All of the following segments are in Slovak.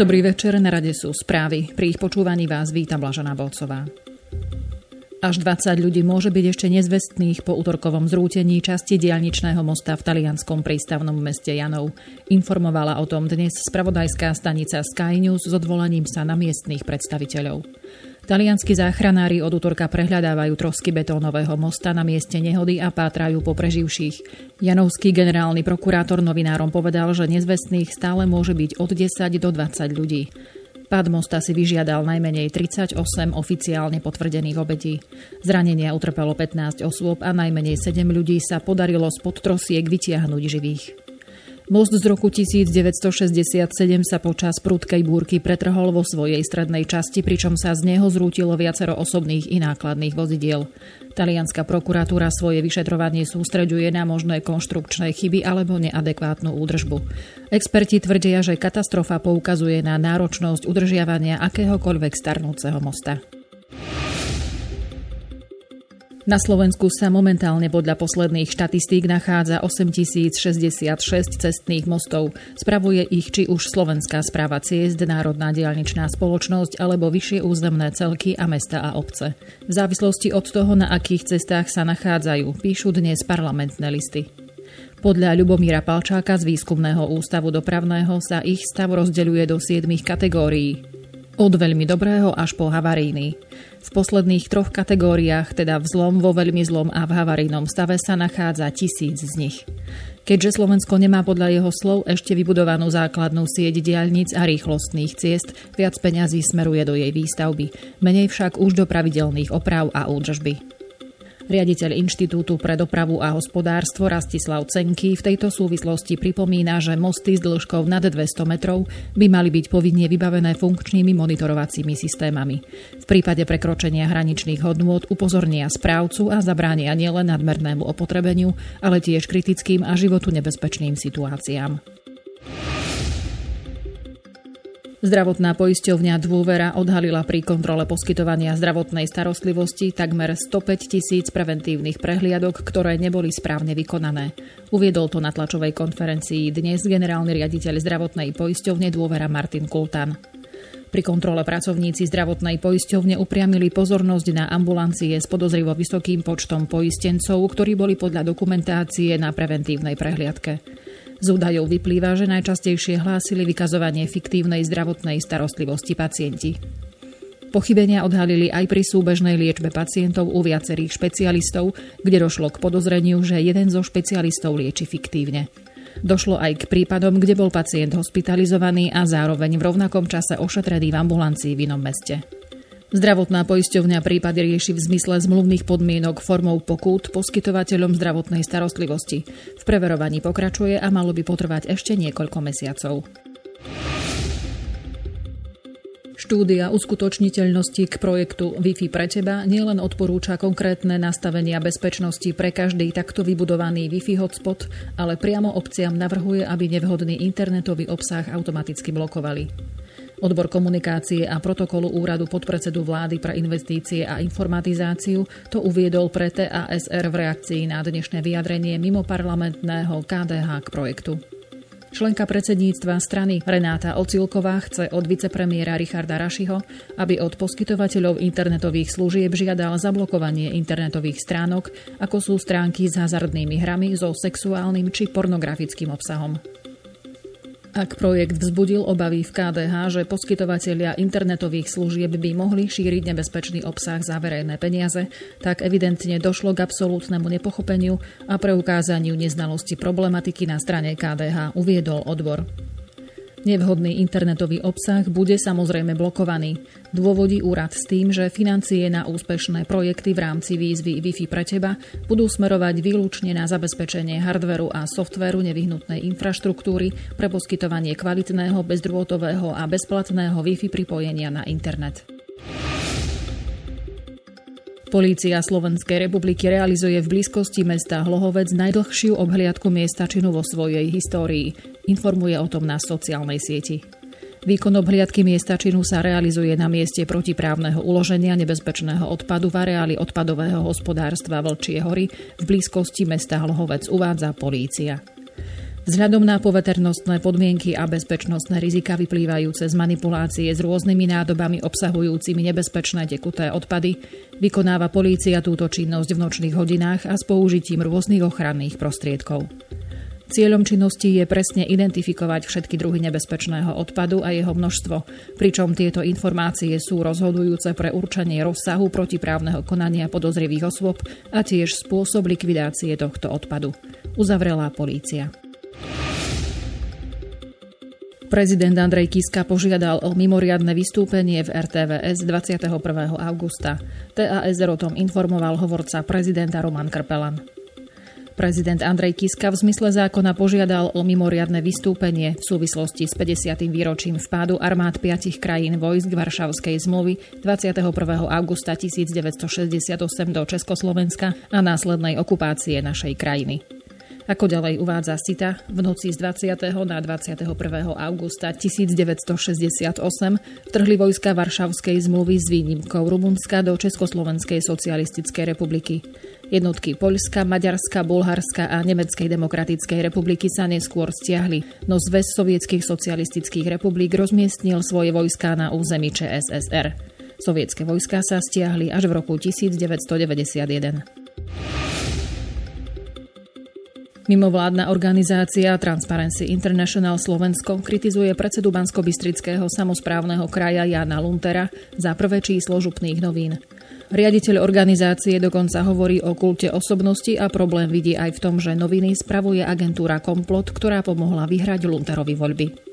Dobrý večer, na rade sú správy. Pri ich počúvaní vás víta Blažaná Bolcová. Až 20 ľudí môže byť ešte nezvestných po útorkovom zrútení časti dialničného mosta v talianskom prístavnom meste Janov. Informovala o tom dnes spravodajská stanica Sky News s odvolaním sa na miestných predstaviteľov. Talianskí záchranári od útorka prehľadávajú trosky betónového mosta na mieste nehody a pátrajú po preživších. Janovský generálny prokurátor novinárom povedal, že nezvestných stále môže byť od 10 do 20 ľudí. Pád mosta si vyžiadal najmenej 38 oficiálne potvrdených obetí. Zranenia utrpelo 15 osôb a najmenej 7 ľudí sa podarilo spod trosiek vytiahnuť živých. Most z roku 1967 sa počas prudkej búrky pretrhol vo svojej strednej časti, pričom sa z neho zrútilo viacero osobných i nákladných vozidiel. Talianská prokuratúra svoje vyšetrovanie sústreďuje na možné konštrukčné chyby alebo neadekvátnu údržbu. Experti tvrdia, že katastrofa poukazuje na náročnosť udržiavania akéhokoľvek starnúceho mosta. Na Slovensku sa momentálne podľa posledných štatistík nachádza 8066 cestných mostov. Spravuje ich či už Slovenská správa ciest, Národná diaľničná spoločnosť alebo vyššie územné celky a mesta a obce. V závislosti od toho, na akých cestách sa nachádzajú, píšu dnes parlamentné listy. Podľa Ľubomíra Palčáka z Výskumného ústavu dopravného sa ich stav rozdeľuje do 7 kategórií. Od veľmi dobrého až po havarijný. V posledných troch kategóriách, teda v zlom, vo veľmi zlom a v havarijnom stave sa nachádza tisíc z nich. Keďže Slovensko nemá podľa jeho slov ešte vybudovanú základnú sieť diaľnic a rýchlostných ciest, viac peňazí smeruje do jej výstavby, menej však už do pravidelných oprav a údržby. Riaditeľ Inštitútu pre dopravu a hospodárstvo Rastislav Cenky v tejto súvislosti pripomína, že mosty s dĺžkou nad 200 metrov by mali byť povinne vybavené funkčnými monitorovacími systémami. V prípade prekročenia hraničných hodnôt upozornia správcu a zabránia nielen nadmernému opotrebeniu, ale tiež kritickým a životu nebezpečným situáciám. Zdravotná poisťovňa Dôvera odhalila pri kontrole poskytovania zdravotnej starostlivosti takmer 105 tisíc preventívnych prehliadok, ktoré neboli správne vykonané. Uviedol to na tlačovej konferencii dnes generálny riaditeľ zdravotnej poisťovne Dôvera Martin Kultan. Pri kontrole pracovníci zdravotnej poisťovne upriamili pozornosť na ambulancie s podozrivo vysokým počtom poistencov, ktorí boli podľa dokumentácie na preventívnej prehliadke. Z údajov vyplýva, že najčastejšie hlásili vykazovanie fiktívnej zdravotnej starostlivosti pacienti. Pochybenia odhalili aj pri súbežnej liečbe pacientov u viacerých špecialistov, kde došlo k podozreniu, že jeden zo špecialistov lieči fiktívne. Došlo aj k prípadom, kde bol pacient hospitalizovaný a zároveň v rovnakom čase ošetrený v ambulancii v inom meste. Zdravotná poisťovňa prípady rieši v zmysle zmluvných podmienok formou pokút poskytovateľom zdravotnej starostlivosti. V preverovaní pokračuje a malo by potrvať ešte niekoľko mesiacov. Štúdia uskutočniteľnosti k projektu Wi-Fi pre teba nielen odporúča konkrétne nastavenia bezpečnosti pre každý takto vybudovaný Wi-Fi hotspot, ale priamo obciam navrhuje, aby nevhodný internetový obsah automaticky blokovali. Odbor komunikácie a protokolu úradu podpredsedu vlády pre investície a informatizáciu to uviedol pre TASR v reakcii na dnešné vyjadrenie mimo parlamentného KDH k projektu. Členka predsedníctva strany Renáta Ocilková chce od vicepremiéra Richarda Rašiho, aby od poskytovateľov internetových služieb žiadal zablokovanie internetových stránok, ako sú stránky s hazardnými hrami so sexuálnym či pornografickým obsahom. Ak projekt vzbudil obavy v KDH, že poskytovatelia internetových služieb by mohli šíriť nebezpečný obsah za verejné peniaze, tak evidentne došlo k absolútnemu nepochopeniu a preukázaniu neznalosti problematiky na strane KDH, uviedol odbor. Nevhodný internetový obsah bude samozrejme blokovaný. Dôvodí úrad s tým, že financie na úspešné projekty v rámci výzvy Wi-Fi pre teba budú smerovať výlučne na zabezpečenie hardveru a softveru nevyhnutnej infraštruktúry pre poskytovanie kvalitného, bezdrôtového a bezplatného Wi-Fi pripojenia na internet. Polícia Slovenskej republiky realizuje v blízkosti mesta Hlohovec najdlhšiu obhliadku miesta činu vo svojej histórii. Informuje o tom na sociálnej sieti. Výkon obhliadky miesta činu sa realizuje na mieste protiprávneho uloženia nebezpečného odpadu v areáli odpadového hospodárstva Vlčie hory v blízkosti mesta Hlohovec, uvádza polícia. Vzhľadom na poveternostné podmienky a bezpečnostné rizika vyplývajúce z manipulácie s rôznymi nádobami obsahujúcimi nebezpečné tekuté odpady, vykonáva polícia túto činnosť v nočných hodinách a s použitím rôznych ochranných prostriedkov. Cieľom činnosti je presne identifikovať všetky druhy nebezpečného odpadu a jeho množstvo, pričom tieto informácie sú rozhodujúce pre určenie rozsahu protiprávneho konania podozrivých osôb a tiež spôsob likvidácie tohto odpadu. Uzavrela polícia. Prezident Andrej Kiska požiadal o mimoriadne vystúpenie v RTVS 21. augusta. TASR o tom informoval hovorca prezidenta Roman Krpelan. Prezident Andrej Kiska v zmysle zákona požiadal o mimoriadne vystúpenie v súvislosti s 50. výročím vpádu armád piatich krajín vojsk Varšavskej zmluvy 21. augusta 1968 do Československa a následnej okupácie našej krajiny. Ako ďalej uvádza Sita, v noci z 20. na 21. augusta 1968 vtrhli vojska Varšavskej zmluvy s výnimkou Rumunska do Československej socialistickej republiky. Jednotky Poľska, Maďarska, Bulharska a Nemeckej demokratickej republiky sa neskôr stiahli, no zväz sovietských socialistických republik rozmiestnil svoje vojská na území ČSSR. Sovietské vojská sa stiahli až v roku 1991. Mimovládna organizácia Transparency International Slovensko kritizuje predsedu Bansko-Bystrického samozprávneho kraja Jana Luntera za prvé číslo župných novín. Riaditeľ organizácie dokonca hovorí o kulte osobnosti a problém vidí aj v tom, že noviny spravuje agentúra Komplot, ktorá pomohla vyhrať Lunterovi voľby.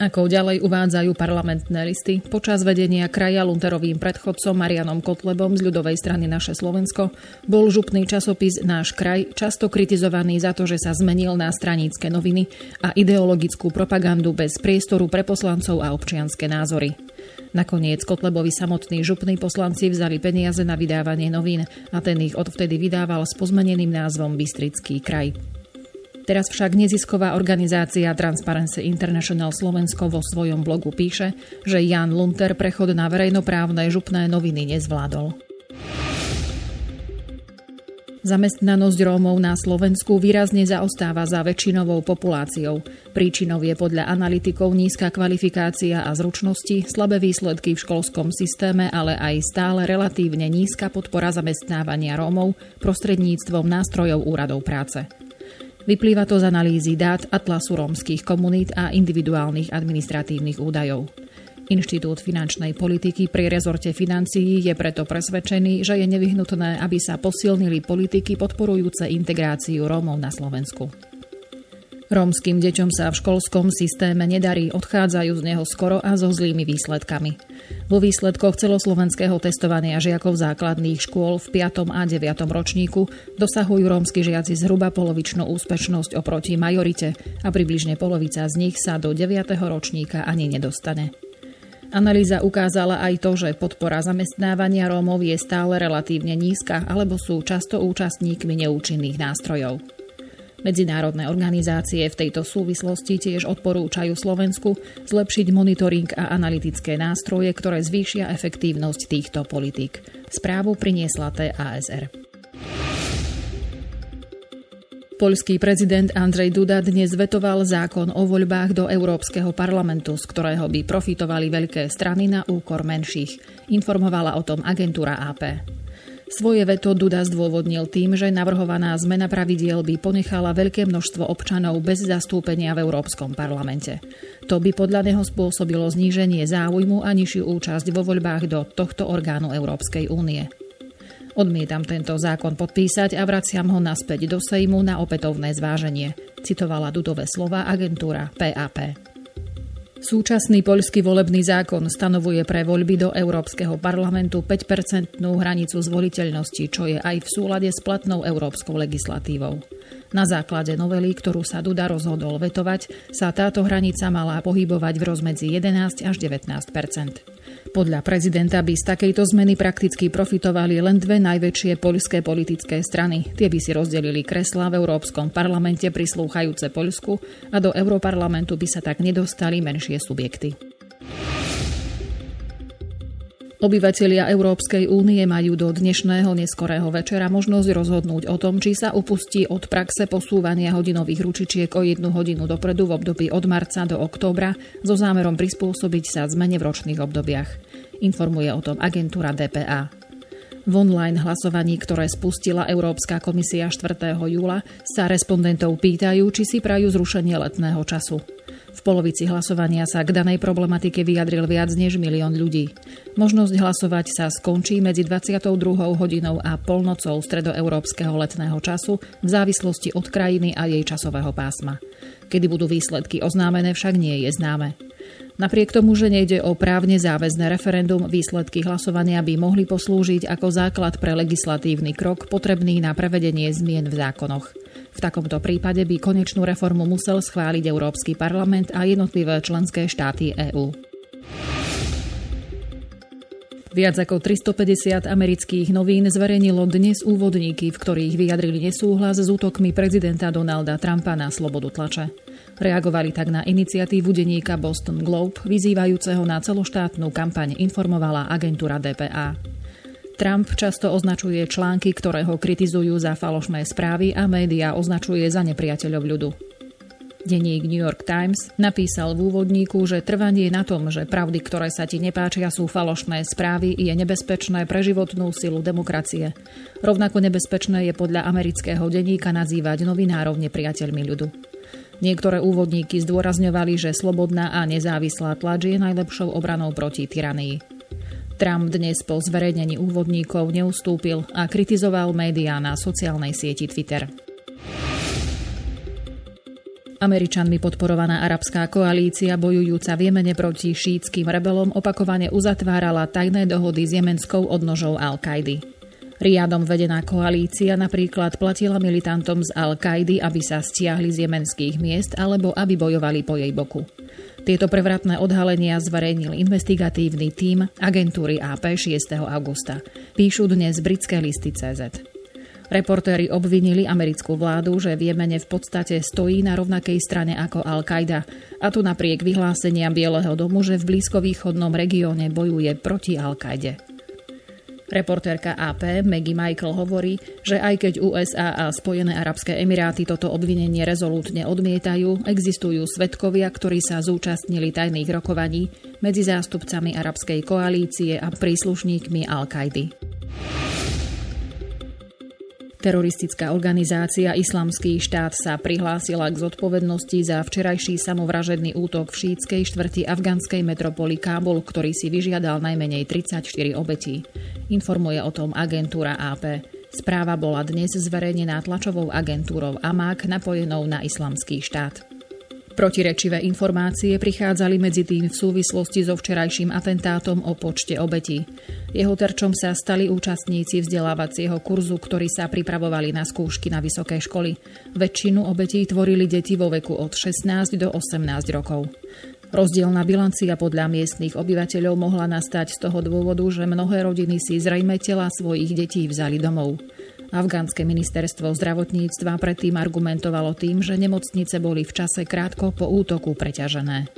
Ako ďalej uvádzajú parlamentné listy, počas vedenia kraja Lunterovým predchodcom Marianom Kotlebom z ľudovej strany Naše Slovensko bol župný časopis Náš kraj často kritizovaný za to, že sa zmenil na stranícke noviny a ideologickú propagandu bez priestoru pre poslancov a občianské názory. Nakoniec Kotlebovi samotní župní poslanci vzali peniaze na vydávanie novín a ten ich odvtedy vydával s pozmeneným názvom Bystrický kraj. Teraz však nezisková organizácia Transparency International Slovensko vo svojom blogu píše, že Jan Lunter prechod na verejnoprávne župné noviny nezvládol. Zamestnanosť Rómov na Slovensku výrazne zaostáva za väčšinovou populáciou. Príčinou je podľa analytikov nízka kvalifikácia a zručnosti, slabé výsledky v školskom systéme, ale aj stále relatívne nízka podpora zamestnávania Rómov prostredníctvom nástrojov úradov práce. Vyplýva to z analýzy dát Atlasu rómskych komunít a individuálnych administratívnych údajov. Inštitút finančnej politiky pri rezorte financií je preto presvedčený, že je nevyhnutné, aby sa posilnili politiky podporujúce integráciu Rómov na Slovensku. Rómskym deťom sa v školskom systéme nedarí, odchádzajú z neho skoro a so zlými výsledkami. Vo výsledkoch celoslovenského testovania žiakov základných škôl v 5. a 9. ročníku dosahujú rómsky žiaci zhruba polovičnú úspešnosť oproti majorite a približne polovica z nich sa do 9. ročníka ani nedostane. Analýza ukázala aj to, že podpora zamestnávania Rómov je stále relatívne nízka alebo sú často účastníkmi neúčinných nástrojov. Medzinárodné organizácie v tejto súvislosti tiež odporúčajú Slovensku zlepšiť monitoring a analytické nástroje, ktoré zvýšia efektívnosť týchto politík. Správu priniesla TASR. Poľský prezident Andrej Duda dnes vetoval zákon o voľbách do Európskeho parlamentu, z ktorého by profitovali veľké strany na úkor menších. Informovala o tom agentúra AP. Svoje veto Duda zdôvodnil tým, že navrhovaná zmena pravidiel by ponechala veľké množstvo občanov bez zastúpenia v Európskom parlamente. To by podľa neho spôsobilo zníženie záujmu a nižšiu účasť vo voľbách do tohto orgánu Európskej únie. Odmietam tento zákon podpísať a vraciam ho naspäť do Sejmu na opätovné zváženie, citovala Dudové slova agentúra PAP. Súčasný poľský volebný zákon stanovuje pre voľby do Európskeho parlamentu 5-percentnú hranicu zvoliteľnosti, čo je aj v súlade s platnou európskou legislatívou. Na základe novely, ktorú sa Duda rozhodol vetovať, sa táto hranica mala pohybovať v rozmedzi 11 až 19 podľa prezidenta by z takejto zmeny prakticky profitovali len dve najväčšie poľské politické strany. Tie by si rozdelili kreslá v Európskom parlamente prislúchajúce Poľsku a do Európarlamentu by sa tak nedostali menšie subjekty. Obyvatelia Európskej únie majú do dnešného neskorého večera možnosť rozhodnúť o tom, či sa upustí od praxe posúvania hodinových ručičiek o jednu hodinu dopredu v období od marca do októbra so zámerom prispôsobiť sa zmene v ročných obdobiach. Informuje o tom agentúra DPA. V online hlasovaní, ktoré spustila Európska komisia 4. júla, sa respondentov pýtajú, či si prajú zrušenie letného času. V polovici hlasovania sa k danej problematike vyjadril viac než milión ľudí. Možnosť hlasovať sa skončí medzi 22. hodinou a polnocou stredoeurópskeho letného času v závislosti od krajiny a jej časového pásma. Kedy budú výsledky oznámené, však nie je známe. Napriek tomu, že nejde o právne záväzné referendum, výsledky hlasovania by mohli poslúžiť ako základ pre legislatívny krok potrebný na prevedenie zmien v zákonoch. V takomto prípade by konečnú reformu musel schváliť Európsky parlament a jednotlivé členské štáty EÚ. Viac ako 350 amerických novín zverejnilo dnes úvodníky, v ktorých vyjadrili nesúhlas s útokmi prezidenta Donalda Trumpa na slobodu tlače. Reagovali tak na iniciatívu denníka Boston Globe, vyzývajúceho na celoštátnu kampaň informovala agentúra DPA. Trump často označuje články, ktoré ho kritizujú za falošné správy a médiá označuje za nepriateľov ľudu. Denník New York Times napísal v úvodníku, že trvanie na tom, že pravdy, ktoré sa ti nepáčia, sú falošné správy, je nebezpečné pre životnú silu demokracie. Rovnako nebezpečné je podľa amerického denníka nazývať novinárov nepriateľmi ľudu. Niektoré úvodníky zdôrazňovali, že slobodná a nezávislá tlač je najlepšou obranou proti tyranii. Trump dnes po zverejnení úvodníkov neustúpil a kritizoval médiá na sociálnej sieti Twitter. Američanmi podporovaná arabská koalícia bojujúca v Jemene proti šítským rebelom opakovane uzatvárala tajné dohody s jemenskou odnožou Al-Kaidy. Riadom vedená koalícia napríklad platila militantom z Al-Kaidy, aby sa stiahli z jemenských miest alebo aby bojovali po jej boku. Tieto prevratné odhalenia zverejnil investigatívny tím agentúry AP 6. augusta. Píšu dnes britské listy CZ. Reportéri obvinili americkú vládu, že v Jemene v podstate stojí na rovnakej strane ako Al-Qaida. A tu napriek vyhláseniam Bieleho domu, že v blízkovýchodnom regióne bojuje proti Al-Qaide. Reportérka AP Maggie Michael hovorí, že aj keď USA a Spojené arabské emiráty toto obvinenie rezolútne odmietajú, existujú svetkovia, ktorí sa zúčastnili tajných rokovaní medzi zástupcami arabskej koalície a príslušníkmi Al-Kaidy. Teroristická organizácia Islamský štát sa prihlásila k zodpovednosti za včerajší samovražedný útok v šítskej štvrti afganskej metropoli Kábul, ktorý si vyžiadal najmenej 34 obetí. Informuje o tom agentúra AP. Správa bola dnes zverejnená tlačovou agentúrou AMAK napojenou na Islamský štát. Protirečivé informácie prichádzali medzi tým v súvislosti so včerajším atentátom o počte obetí. Jeho terčom sa stali účastníci vzdelávacieho kurzu, ktorí sa pripravovali na skúšky na vysoké školy. Väčšinu obetí tvorili deti vo veku od 16 do 18 rokov. Rozdielna bilancia podľa miestnych obyvateľov mohla nastať z toho dôvodu, že mnohé rodiny si zrejme tela svojich detí vzali domov. Afgánske ministerstvo zdravotníctva predtým argumentovalo tým, že nemocnice boli v čase krátko po útoku preťažené.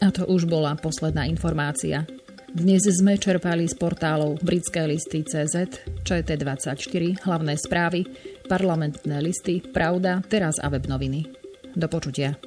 A to už bola posledná informácia. Dnes sme čerpali z portálov Britské listy CZ, ČT24, hlavné správy, parlamentné listy, Pravda, teraz a web noviny. Do počutia.